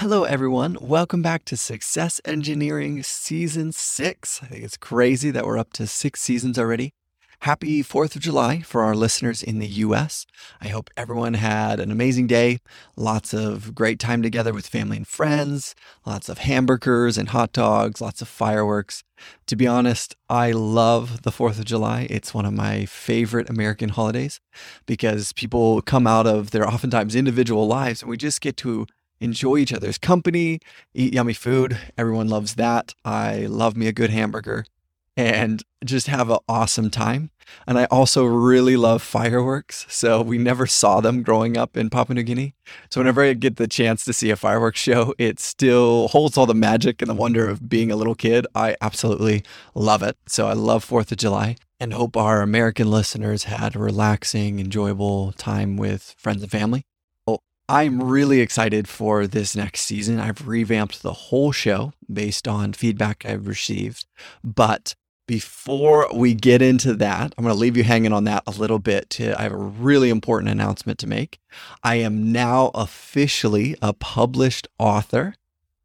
Hello, everyone. Welcome back to Success Engineering Season 6. I think it's crazy that we're up to six seasons already. Happy 4th of July for our listeners in the US. I hope everyone had an amazing day, lots of great time together with family and friends, lots of hamburgers and hot dogs, lots of fireworks. To be honest, I love the 4th of July. It's one of my favorite American holidays because people come out of their oftentimes individual lives and we just get to enjoy each other's company, eat yummy food. Everyone loves that. I love me a good hamburger and just have an awesome time. And I also really love fireworks. So we never saw them growing up in Papua New Guinea. So whenever I get the chance to see a fireworks show, it still holds all the magic and the wonder of being a little kid. I absolutely love it. So I love 4th of July and hope our American listeners had a relaxing, enjoyable time with friends and family. I'm really excited for this next season. I've revamped the whole show based on feedback I've received. But before we get into that, I'm going to leave you hanging on that a little bit. To, I have a really important announcement to make. I am now officially a published author.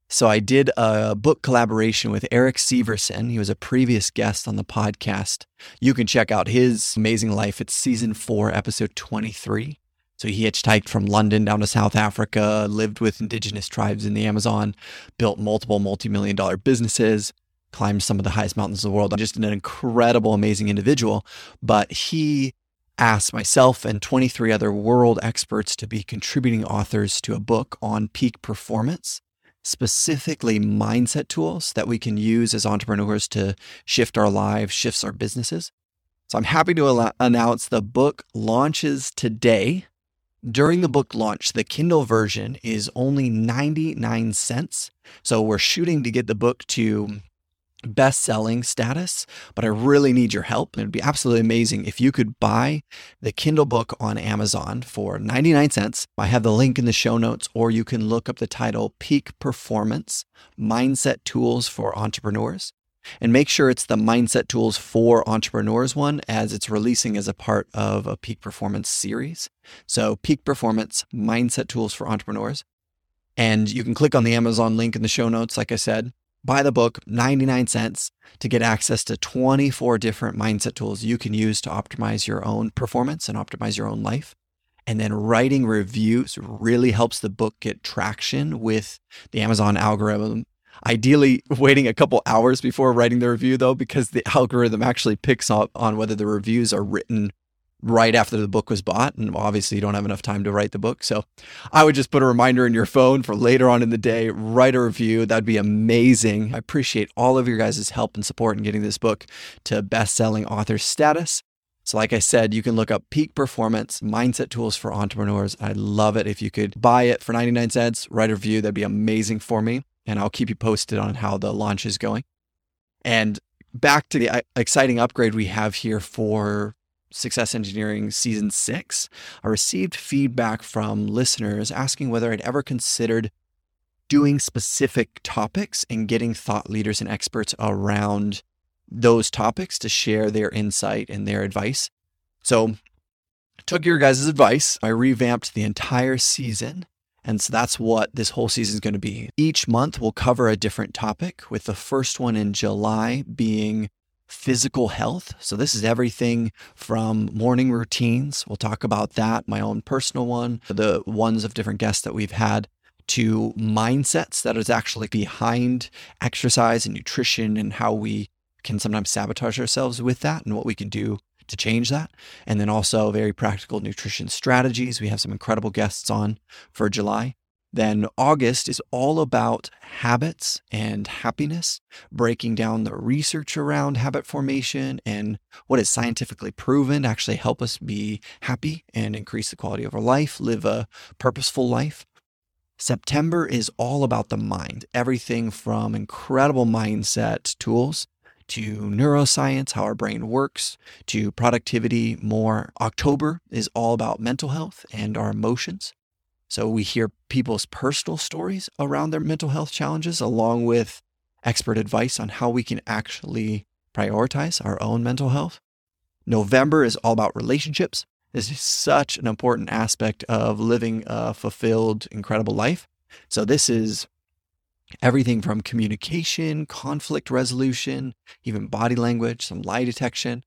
So I did a book collaboration with Eric Severson. He was a previous guest on the podcast. You can check out his amazing life. It's season four, episode 23. So he hitchhiked from London down to South Africa, lived with indigenous tribes in the Amazon, built multiple multi million dollar businesses, climbed some of the highest mountains in the world. Just an incredible, amazing individual. But he asked myself and 23 other world experts to be contributing authors to a book on peak performance, specifically mindset tools that we can use as entrepreneurs to shift our lives, shifts our businesses. So I'm happy to announce the book launches today. During the book launch, the Kindle version is only 99 cents. So we're shooting to get the book to best selling status, but I really need your help. It'd be absolutely amazing if you could buy the Kindle book on Amazon for 99 cents. I have the link in the show notes, or you can look up the title Peak Performance Mindset Tools for Entrepreneurs. And make sure it's the Mindset Tools for Entrepreneurs one, as it's releasing as a part of a Peak Performance series. So, Peak Performance Mindset Tools for Entrepreneurs. And you can click on the Amazon link in the show notes, like I said. Buy the book, 99 cents, to get access to 24 different mindset tools you can use to optimize your own performance and optimize your own life. And then writing reviews really helps the book get traction with the Amazon algorithm Ideally, waiting a couple hours before writing the review, though, because the algorithm actually picks up on whether the reviews are written right after the book was bought. And obviously, you don't have enough time to write the book. So I would just put a reminder in your phone for later on in the day, write a review. That'd be amazing. I appreciate all of your guys' help and support in getting this book to best selling author status. So, like I said, you can look up Peak Performance Mindset Tools for Entrepreneurs. I'd love it if you could buy it for 99 cents, write a review. That'd be amazing for me and I'll keep you posted on how the launch is going. And back to the uh, exciting upgrade we have here for Success Engineering Season 6, I received feedback from listeners asking whether I'd ever considered doing specific topics and getting thought leaders and experts around those topics to share their insight and their advice. So, took your guys' advice. I revamped the entire season and so that's what this whole season is going to be. Each month we'll cover a different topic, with the first one in July being physical health. So this is everything from morning routines. We'll talk about that, my own personal one, the ones of different guests that we've had to mindsets that is actually behind exercise and nutrition and how we can sometimes sabotage ourselves with that and what we can do to change that. And then also very practical nutrition strategies. We have some incredible guests on for July. Then August is all about habits and happiness, breaking down the research around habit formation and what is scientifically proven to actually help us be happy and increase the quality of our life, live a purposeful life. September is all about the mind, everything from incredible mindset tools to neuroscience, how our brain works, to productivity more. October is all about mental health and our emotions. So we hear people's personal stories around their mental health challenges, along with expert advice on how we can actually prioritize our own mental health. November is all about relationships. This is such an important aspect of living a fulfilled, incredible life. So this is everything from communication, conflict resolution, even body language, some lie detection.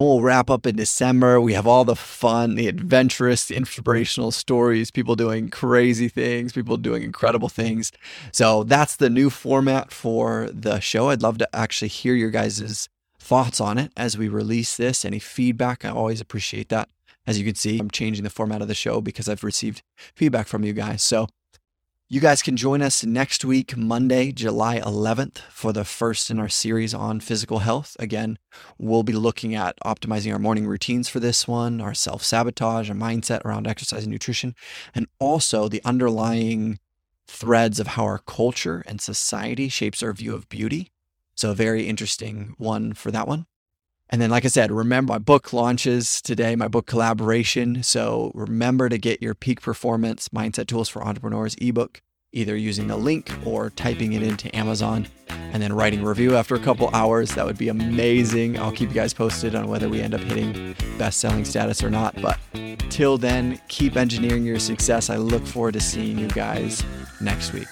We'll wrap up in December. We have all the fun, the adventurous, the inspirational stories, people doing crazy things, people doing incredible things. So that's the new format for the show. I'd love to actually hear your guys' thoughts on it as we release this. Any feedback, I always appreciate that. As you can see, I'm changing the format of the show because I've received feedback from you guys. So you guys can join us next week, Monday, July 11th, for the first in our series on physical health. Again, we'll be looking at optimizing our morning routines for this one, our self sabotage, our mindset around exercise and nutrition, and also the underlying threads of how our culture and society shapes our view of beauty. So, a very interesting one for that one. And then, like I said, remember my book launches today, my book collaboration. So remember to get your peak performance mindset tools for entrepreneurs ebook, either using the link or typing it into Amazon and then writing a review after a couple hours. That would be amazing. I'll keep you guys posted on whether we end up hitting best selling status or not. But till then, keep engineering your success. I look forward to seeing you guys next week.